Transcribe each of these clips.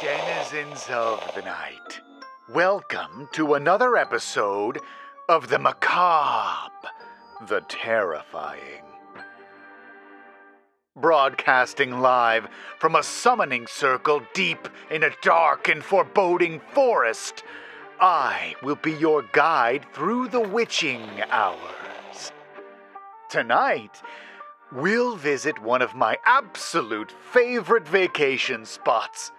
denizens of the night. Welcome to another episode of the macabre, the terrifying. Broadcasting live from a summoning circle deep in a dark and foreboding forest, I will be your guide through the witching hours. Tonight, we'll visit one of my absolute favorite vacation spots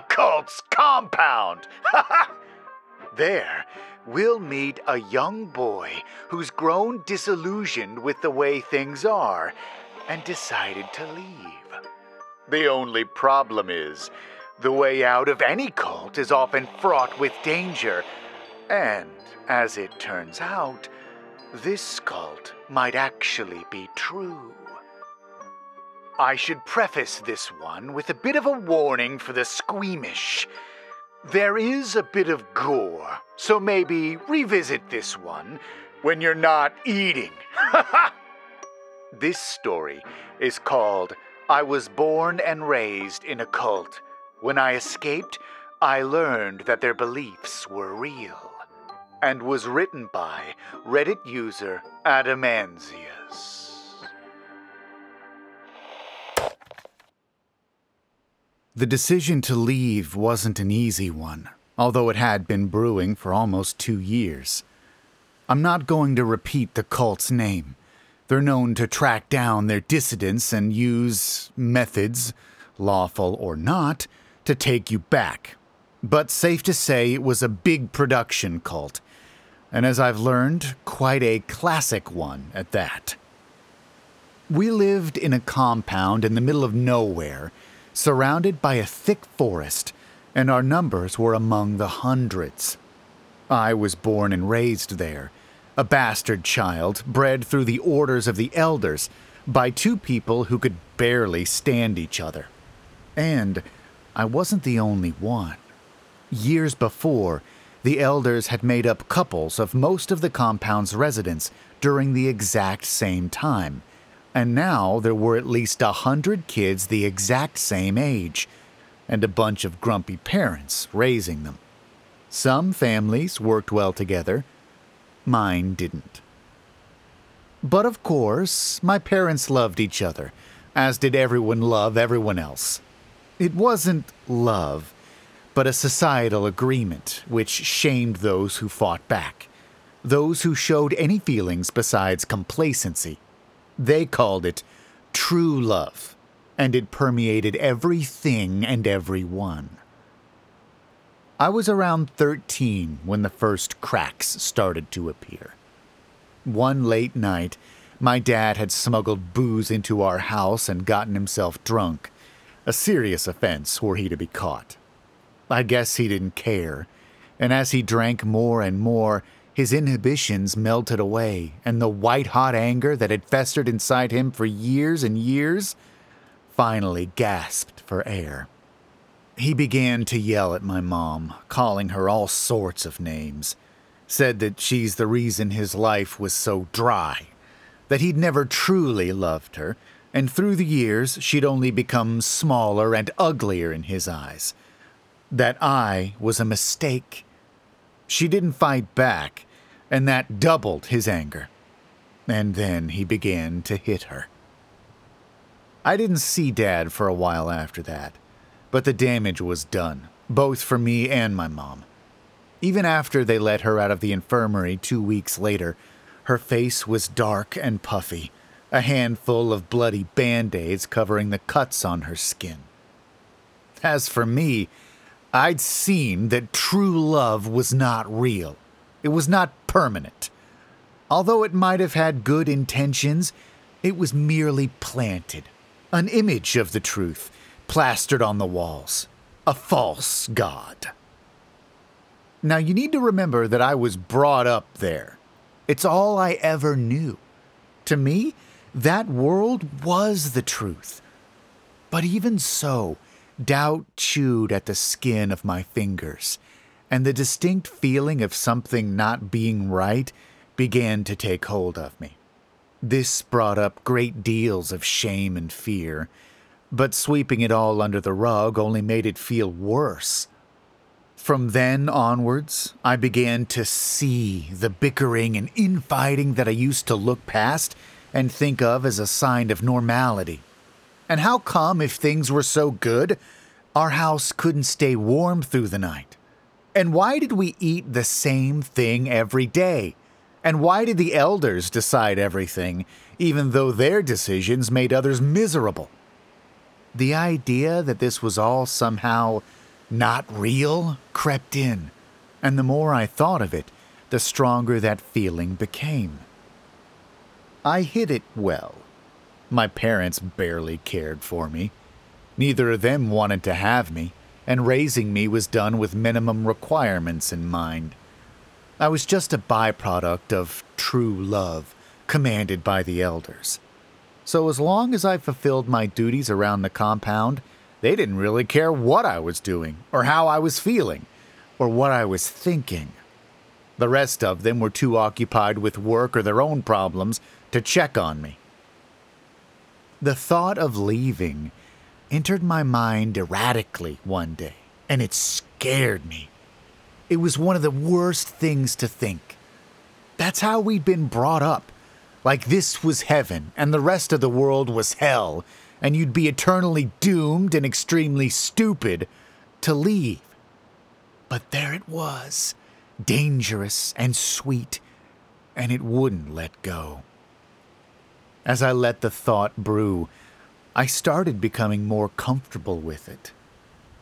cult's compound. there, we'll meet a young boy who's grown disillusioned with the way things are and decided to leave. The only problem is, the way out of any cult is often fraught with danger, and as it turns out, this cult might actually be true. I should preface this one with a bit of a warning for the squeamish. There is a bit of gore, so maybe revisit this one when you're not eating. this story is called I Was Born and Raised in a Cult. When I escaped, I learned that their beliefs were real, and was written by Reddit user Adomanzius. The decision to leave wasn't an easy one, although it had been brewing for almost two years. I'm not going to repeat the cult's name. They're known to track down their dissidents and use methods, lawful or not, to take you back. But safe to say it was a big production cult, and as I've learned, quite a classic one at that. We lived in a compound in the middle of nowhere surrounded by a thick forest, and our numbers were among the hundreds. I was born and raised there, a bastard child bred through the orders of the elders by two people who could barely stand each other. And I wasn't the only one. Years before, the elders had made up couples of most of the compound's residents during the exact same time and now there were at least a hundred kids the exact same age, and a bunch of grumpy parents raising them. Some families worked well together, mine didn't. But of course, my parents loved each other, as did everyone love everyone else. It wasn't love, but a societal agreement which shamed those who fought back, those who showed any feelings besides complacency. They called it true love, and it permeated everything and everyone. I was around 13 when the first cracks started to appear. One late night, my dad had smuggled booze into our house and gotten himself drunk, a serious offense were he to be caught. I guess he didn't care, and as he drank more and more, his inhibitions melted away, and the white hot anger that had festered inside him for years and years finally gasped for air. He began to yell at my mom, calling her all sorts of names. Said that she's the reason his life was so dry, that he'd never truly loved her, and through the years she'd only become smaller and uglier in his eyes. That I was a mistake. She didn't fight back, and that doubled his anger. And then he began to hit her. I didn't see Dad for a while after that, but the damage was done, both for me and my mom. Even after they let her out of the infirmary two weeks later, her face was dark and puffy, a handful of bloody band aids covering the cuts on her skin. As for me, I'd seen that true love was not real. It was not permanent. Although it might have had good intentions, it was merely planted. An image of the truth plastered on the walls. A false god. Now, you need to remember that I was brought up there. It's all I ever knew. To me, that world was the truth. But even so, doubt chewed at the skin of my fingers and the distinct feeling of something not being right began to take hold of me. This brought up great deals of shame and fear, But sweeping it all under the rug only made it feel worse. From then onwards, I began to see the bickering and infighting that I used to look past and think of as a sign of normality. And how come, if things were so good, our house couldn't stay warm through the night? And why did we eat the same thing every day? And why did the elders decide everything, even though their decisions made others miserable? The idea that this was all somehow not real crept in, and the more I thought of it, the stronger that feeling became. I hid it well. My parents barely cared for me. Neither of them wanted to have me, and raising me was done with minimum requirements in mind. I was just a byproduct of true love, commanded by the elders. So as long as I fulfilled my duties around the compound, they didn't really care what I was doing, or how I was feeling, or what I was thinking. The rest of them were too occupied with work or their own problems to check on me. The thought of leaving entered my mind erratically one day, and it scared me. It was one of the worst things to think. That's how we'd been brought up. Like this was heaven, and the rest of the world was hell, and you'd be eternally doomed and extremely stupid to leave. But there it was, dangerous and sweet, and it wouldn't let go. As I let the thought brew, I started becoming more comfortable with it.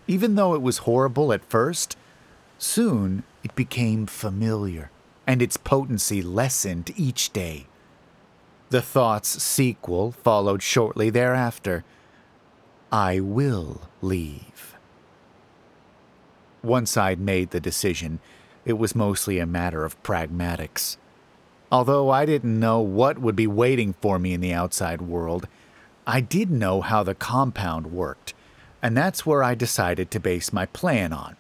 Even though it was horrible at first, soon it became familiar, and its potency lessened each day. The thought's sequel followed shortly thereafter I will leave. Once I'd made the decision, it was mostly a matter of pragmatics. Although I didn't know what would be waiting for me in the outside world, I did know how the compound worked, and that's where I decided to base my plan on.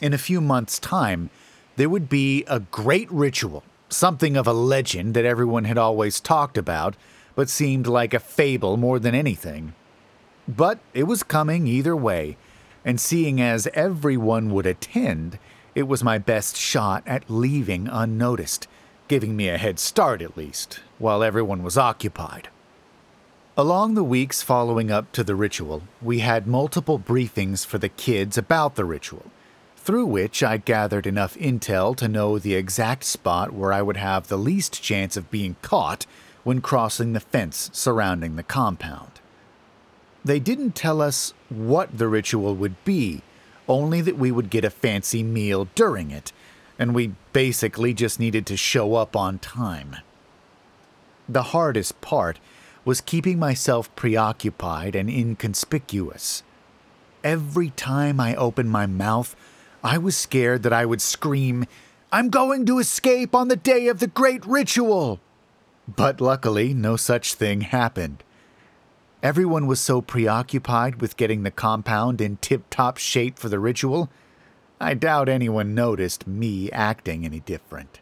In a few months' time, there would be a great ritual, something of a legend that everyone had always talked about, but seemed like a fable more than anything. But it was coming either way, and seeing as everyone would attend, it was my best shot at leaving unnoticed giving me a head start at least, while everyone was occupied. Along the weeks following up to the ritual, we had multiple briefings for the kids about the ritual, through which I gathered enough intel to know the exact spot where I would have the least chance of being caught when crossing the fence surrounding the compound. They didn't tell us what the ritual would be, only that we would get a fancy meal during it, and we basically just needed to show up on time. The hardest part was keeping myself preoccupied and inconspicuous. Every time I opened my mouth, I was scared that I would scream, I'm going to escape on the day of the great ritual! But luckily, no such thing happened. Everyone was so preoccupied with getting the compound in tip top shape for the ritual I doubt anyone noticed me acting any different.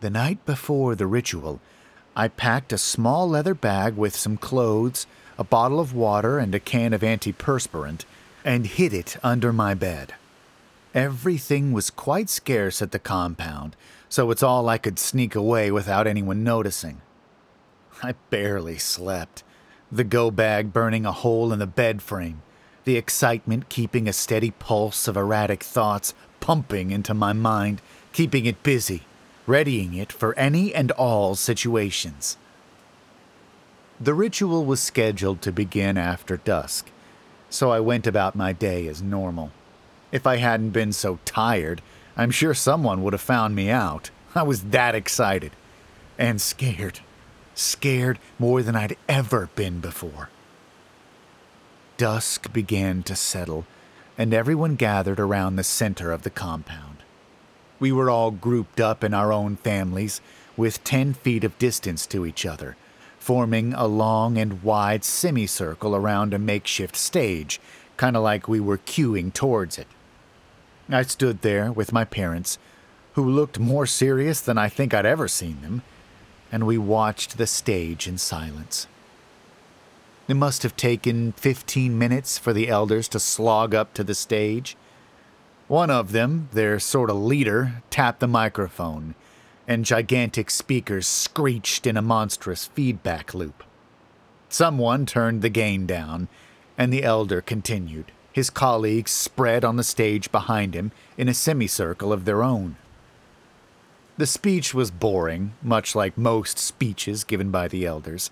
The night before the ritual, I packed a small leather bag with some clothes, a bottle of water, and a can of antiperspirant, and hid it under my bed. Everything was quite scarce at the compound, so it's all I could sneak away without anyone noticing. I barely slept, the go bag burning a hole in the bed frame, the excitement keeping a steady pulse of erratic thoughts pumping into my mind, keeping it busy, readying it for any and all situations. The ritual was scheduled to begin after dusk, so I went about my day as normal. If I hadn't been so tired, I'm sure someone would have found me out. I was that excited. And scared. Scared more than I'd ever been before. Dusk began to settle, and everyone gathered around the center of the compound. We were all grouped up in our own families, with ten feet of distance to each other, forming a long and wide semicircle around a makeshift stage, kind of like we were queuing towards it. I stood there with my parents, who looked more serious than I think I'd ever seen them, and we watched the stage in silence. It must have taken 15 minutes for the elders to slog up to the stage. One of them, their sort of leader, tapped the microphone, and gigantic speakers screeched in a monstrous feedback loop. Someone turned the gain down, and the elder continued, his colleagues spread on the stage behind him in a semicircle of their own. The speech was boring, much like most speeches given by the elders.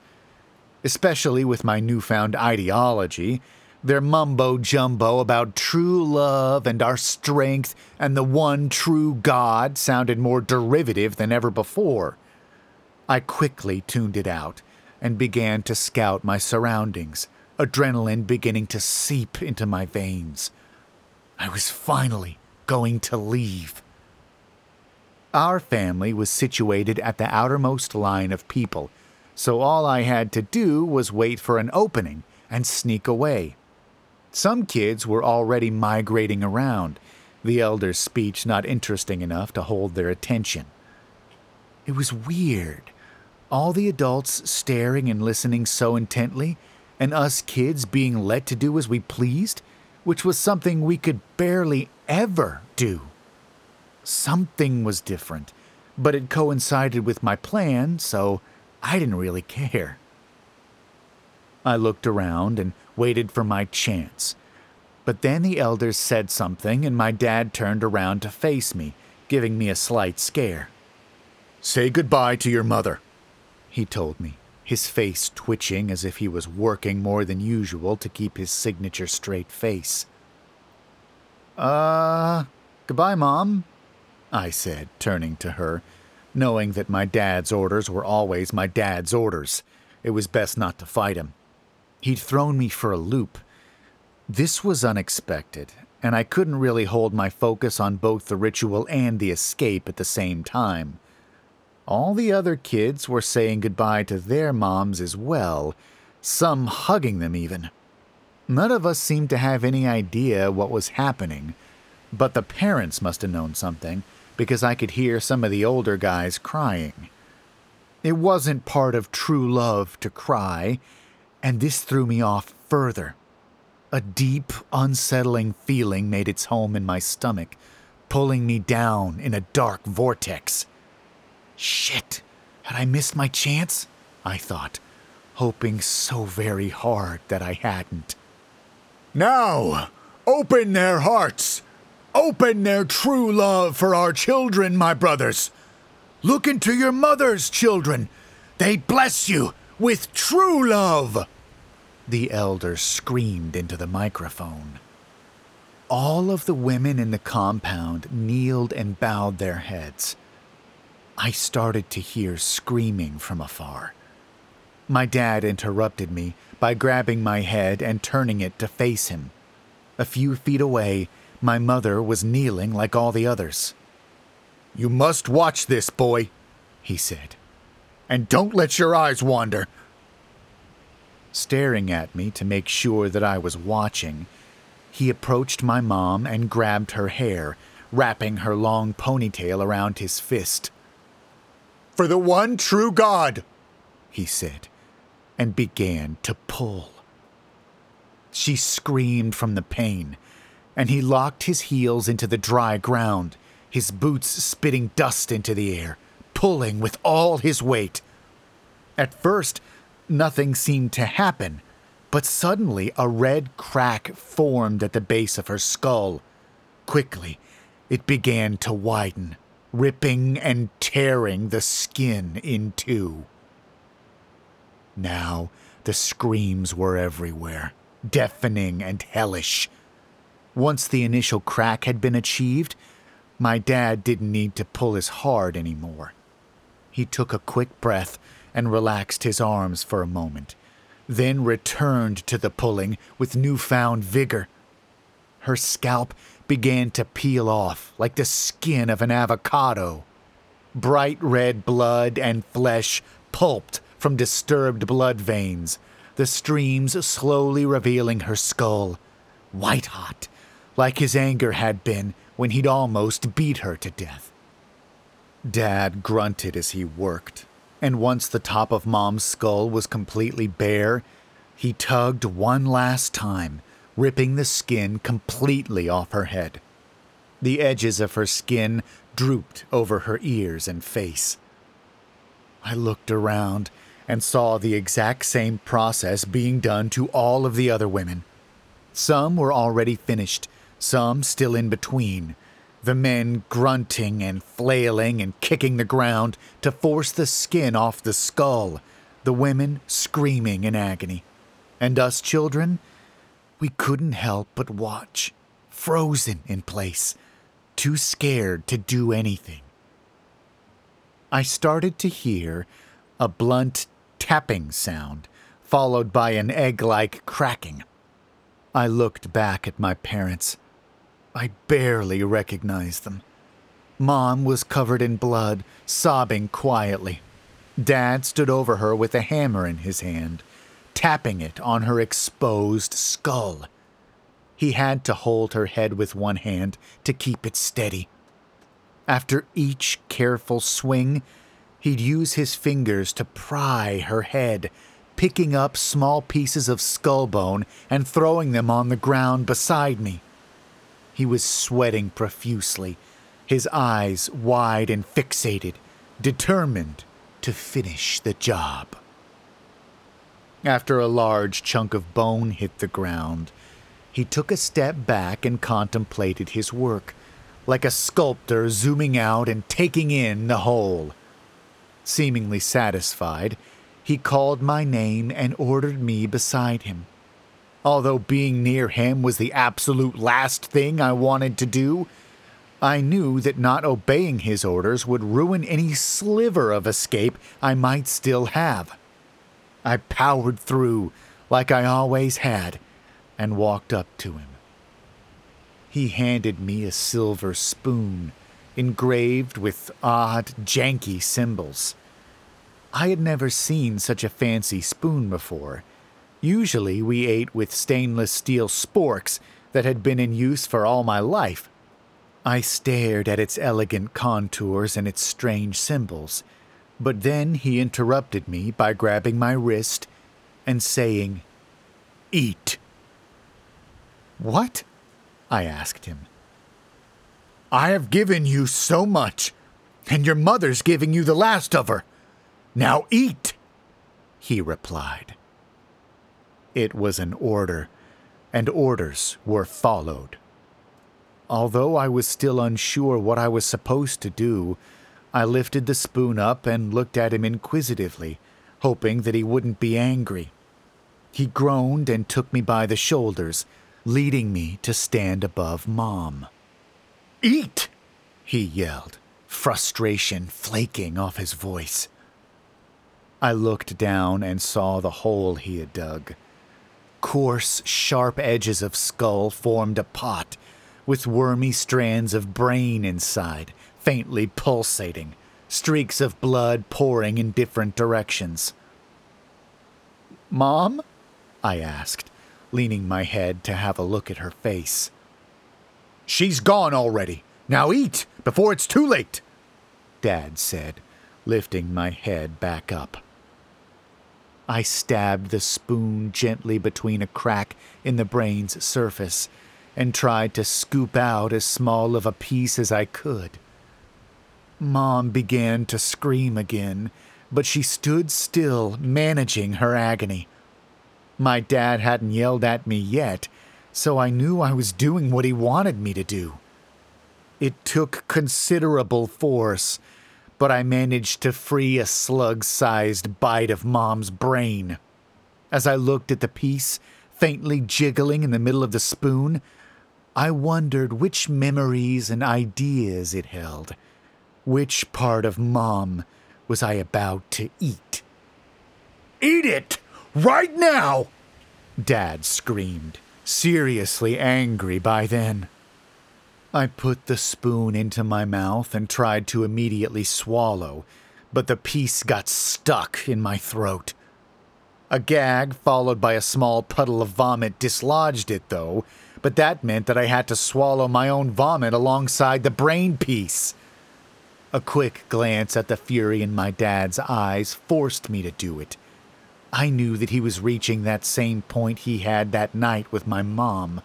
Especially with my newfound ideology, their mumbo jumbo about true love and our strength and the one true God sounded more derivative than ever before. I quickly tuned it out and began to scout my surroundings, adrenaline beginning to seep into my veins. I was finally going to leave. Our family was situated at the outermost line of people, so all I had to do was wait for an opening and sneak away. Some kids were already migrating around, the elder's speech not interesting enough to hold their attention. It was weird. All the adults staring and listening so intently, and us kids being let to do as we pleased, which was something we could barely ever do. Something was different, but it coincided with my plan, so I didn't really care. I looked around and waited for my chance. But then the elders said something, and my dad turned around to face me, giving me a slight scare. Say goodbye to your mother, he told me, his face twitching as if he was working more than usual to keep his signature straight face. Uh, goodbye, Mom, I said, turning to her, knowing that my dad's orders were always my dad's orders. It was best not to fight him. He'd thrown me for a loop. This was unexpected, and I couldn't really hold my focus on both the ritual and the escape at the same time. All the other kids were saying goodbye to their moms as well, some hugging them even. None of us seemed to have any idea what was happening, but the parents must have known something because I could hear some of the older guys crying. It wasn't part of true love to cry, and this threw me off further. A deep, unsettling feeling made its home in my stomach, pulling me down in a dark vortex. Shit, had I missed my chance? I thought, hoping so very hard that I hadn't. Now, open their hearts Open their true love for our children, my brothers. Look into your mother's children. They bless you with true love. The elder screamed into the microphone. All of the women in the compound kneeled and bowed their heads. I started to hear screaming from afar. My dad interrupted me by grabbing my head and turning it to face him. A few feet away, my mother was kneeling like all the others. You must watch this, boy, he said. And don't let your eyes wander. Staring at me to make sure that I was watching, he approached my mom and grabbed her hair, wrapping her long ponytail around his fist. For the one true God, he said, and began to pull. She screamed from the pain and he locked his heels into the dry ground, his boots spitting dust into the air, pulling with all his weight. At first, nothing seemed to happen, but suddenly a red crack formed at the base of her skull. Quickly, it began to widen, ripping and tearing the skin in two. Now, the screams were everywhere, deafening and hellish. Once the initial crack had been achieved, my dad didn't need to pull as hard anymore. He took a quick breath and relaxed his arms for a moment, then returned to the pulling with newfound vigor. Her scalp began to peel off like the skin of an avocado. Bright red blood and flesh pulped from disturbed blood veins, the streams slowly revealing her skull, white hot like his anger had been when he'd almost beat her to death. Dad grunted as he worked, and once the top of Mom's skull was completely bare, He tugged one last time, ripping the skin completely off her head. The edges of her skin drooped over her ears and face. I looked around and saw the exact same process being done to all of the other women. Some were already finished, some still in between, the men grunting and flailing and kicking the ground to force the skin off the skull, the women screaming in agony. And us children, we couldn't help but watch, frozen in place, too scared to do anything. I started to hear a blunt tapping sound, followed by an egg like cracking. I looked back at my parents. I barely recognized them. Mom was covered in blood, sobbing quietly. Dad stood over her with a hammer in his hand, tapping it on her exposed skull. He had to hold her head with one hand to keep it steady. After each careful swing, he'd use his fingers to pry her head, picking up small pieces of skull bone and throwing them on the ground beside me. He was sweating profusely, his eyes wide and fixated, determined to finish the job. After a large chunk of bone hit the ground, he took a step back and contemplated his work, like a sculptor zooming out and taking in the whole. Seemingly satisfied, he called my name and ordered me beside him. Although being near him was the absolute last thing I wanted to do, I knew that not obeying his orders would ruin any sliver of escape I might still have. I powered through, like I always had, and walked up to him. He handed me a silver spoon, engraved with odd, janky symbols. I had never seen such a fancy spoon before Usually we ate with stainless steel sporks that had been in use for all my life. I stared at its elegant contours and its strange symbols, but then he interrupted me by grabbing my wrist and saying, Eat. What? I asked him. I have given you so much, and your mother's giving you the last of her. Now eat, he replied. It was an order, and orders were followed. Although I was still unsure what I was supposed to do, I lifted the spoon up and looked at him inquisitively, hoping that he wouldn't be angry. He groaned and took me by the shoulders, leading me to stand above Mom. Eat! he yelled, frustration flaking off his voice. I looked down and saw the hole he had dug coarse, sharp edges of skull formed a pot, with wormy strands of brain inside, faintly pulsating, streaks of blood pouring in different directions. Mom? I asked, leaning my head to have a look at her face. She's gone already. Now eat, before it's too late, Dad said, lifting my head back up. I stabbed the spoon gently between a crack in the brain's surface and tried to scoop out as small of a piece as I could. Mom began to scream again, but she stood still, managing her agony. My dad hadn't yelled at me yet, so I knew I was doing what he wanted me to do. It took considerable force but I managed to free a slug sized bite of Mom's brain. As I looked at the piece, faintly jiggling in the middle of the spoon, I wondered which memories and ideas it held. Which part of Mom was I about to eat? Eat it! Right now! Dad screamed, seriously angry by then. I put the spoon into my mouth and tried to immediately swallow, but the piece got stuck in my throat. A gag, followed by a small puddle of vomit, dislodged it, though, but that meant that I had to swallow my own vomit alongside the brain piece. A quick glance at the fury in my dad's eyes forced me to do it. I knew that he was reaching that same point he had that night with my mom.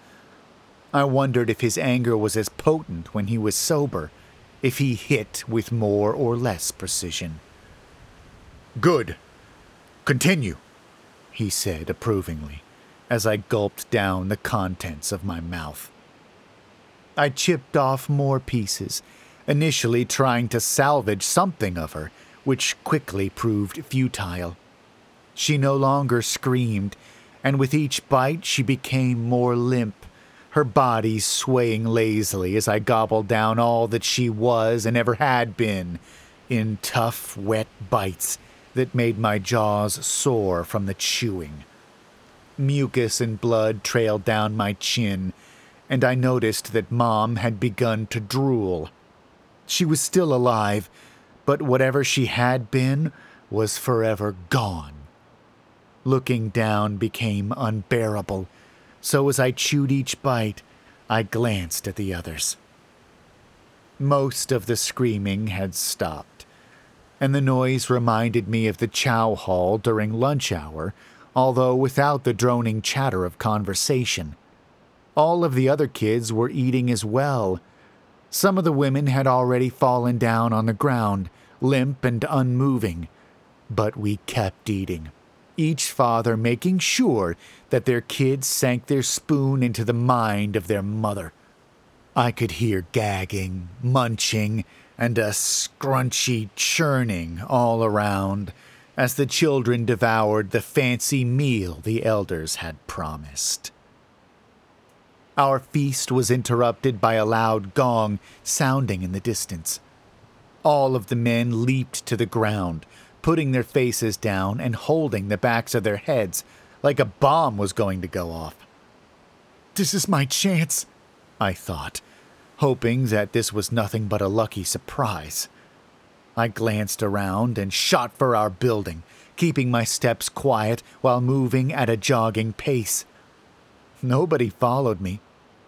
I wondered if his anger was as potent when he was sober, if he hit with more or less precision. Good. Continue, he said approvingly, as I gulped down the contents of my mouth. I chipped off more pieces, initially trying to salvage something of her, which quickly proved futile. She no longer screamed, and with each bite she became more limp, her body swaying lazily as I gobbled down all that she was and ever had been, in tough, wet bites that made my jaws sore from the chewing. Mucus and blood trailed down my chin, and I noticed that Mom had begun to drool. She was still alive, but whatever she had been was forever gone. Looking down became unbearable, so as I chewed each bite, I glanced at the others. Most of the screaming had stopped, and the noise reminded me of the chow hall during lunch hour, although without the droning chatter of conversation. All of the other kids were eating as well. Some of the women had already fallen down on the ground, limp and unmoving, but we kept eating each father making sure that their kids sank their spoon into the mind of their mother. I could hear gagging, munching, and a scrunchy churning all around as the children devoured the fancy meal the elders had promised. Our feast was interrupted by a loud gong sounding in the distance. All of the men leaped to the ground, putting their faces down and holding the backs of their heads like a bomb was going to go off. This is my chance, I thought, hoping that this was nothing but a lucky surprise. I glanced around and shot for our building, keeping my steps quiet while moving at a jogging pace. Nobody followed me.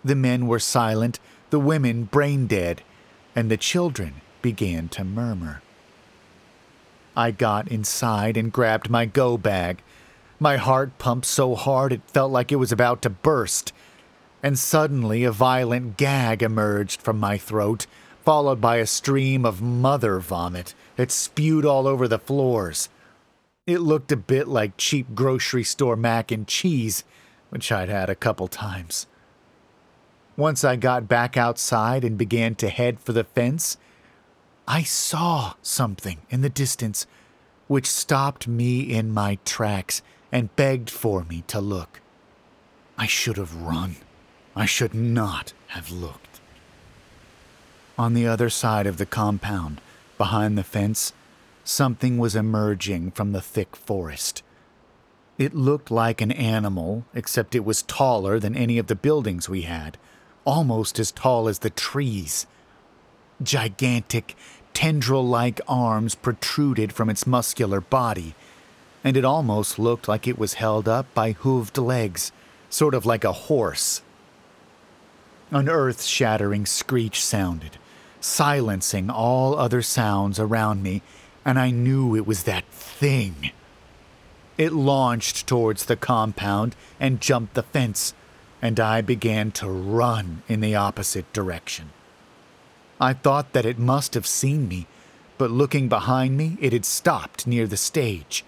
The men were silent, the women brain dead, and the children began to murmur. I got inside and grabbed my go bag. My heart pumped so hard it felt like it was about to burst. And suddenly a violent gag emerged from my throat, followed by a stream of mother vomit that spewed all over the floors. It looked a bit like cheap grocery store mac and cheese, which I'd had a couple times. Once I got back outside and began to head for the fence, I saw something in the distance which stopped me in my tracks and begged for me to look. I should have run. I should not have looked. On the other side of the compound, behind the fence, something was emerging from the thick forest. It looked like an animal, except it was taller than any of the buildings we had, almost as tall as the trees. Gigantic, tendril like arms protruded from its muscular body, and it almost looked like it was held up by hooved legs, sort of like a horse. An earth shattering screech sounded, silencing all other sounds around me, and I knew it was that thing. It launched towards the compound and jumped the fence, and I began to run in the opposite direction. I thought that it must have seen me, but looking behind me, it had stopped near the stage.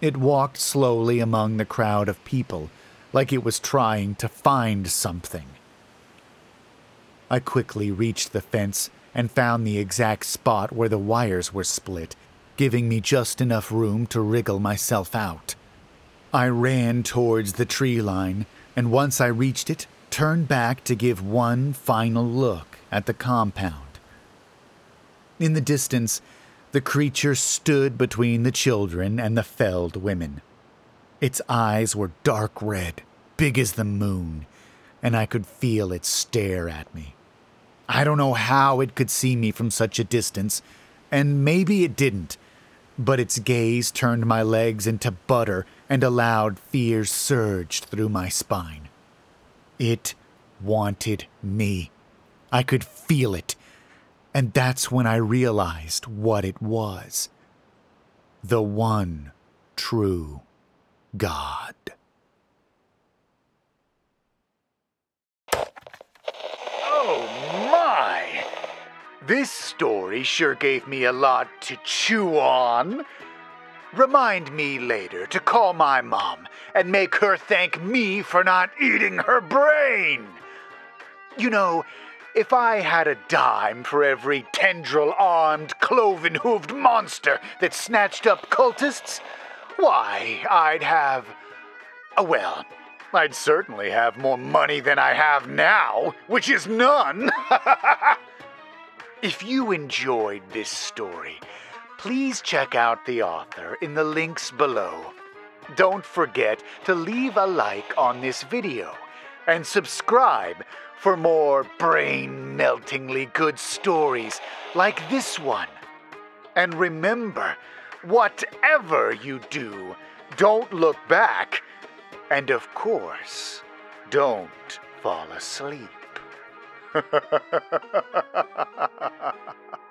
It walked slowly among the crowd of people, like it was trying to find something. I quickly reached the fence and found the exact spot where the wires were split, giving me just enough room to wriggle myself out. I ran towards the tree line, and once I reached it, turned back to give one final look at the compound. In the distance, the creature stood between the children and the felled women. Its eyes were dark red, big as the moon, and I could feel it stare at me. I don't know how it could see me from such a distance, and maybe it didn't, but its gaze turned my legs into butter and a loud fear surged through my spine. It wanted me. I could feel it. And that's when I realized what it was the one true God. Oh my! This story sure gave me a lot to chew on. Remind me later to call my mom and make her thank me for not eating her brain. You know, if I had a dime for every tendril armed, cloven hooved monster that snatched up cultists, why, I'd have. uh, Well, I'd certainly have more money than I have now, which is none. if you enjoyed this story, please check out the author in the links below. Don't forget to leave a like on this video and subscribe for more brain meltingly good stories like this one. And remember, whatever you do, don't look back. And of course, don't fall asleep.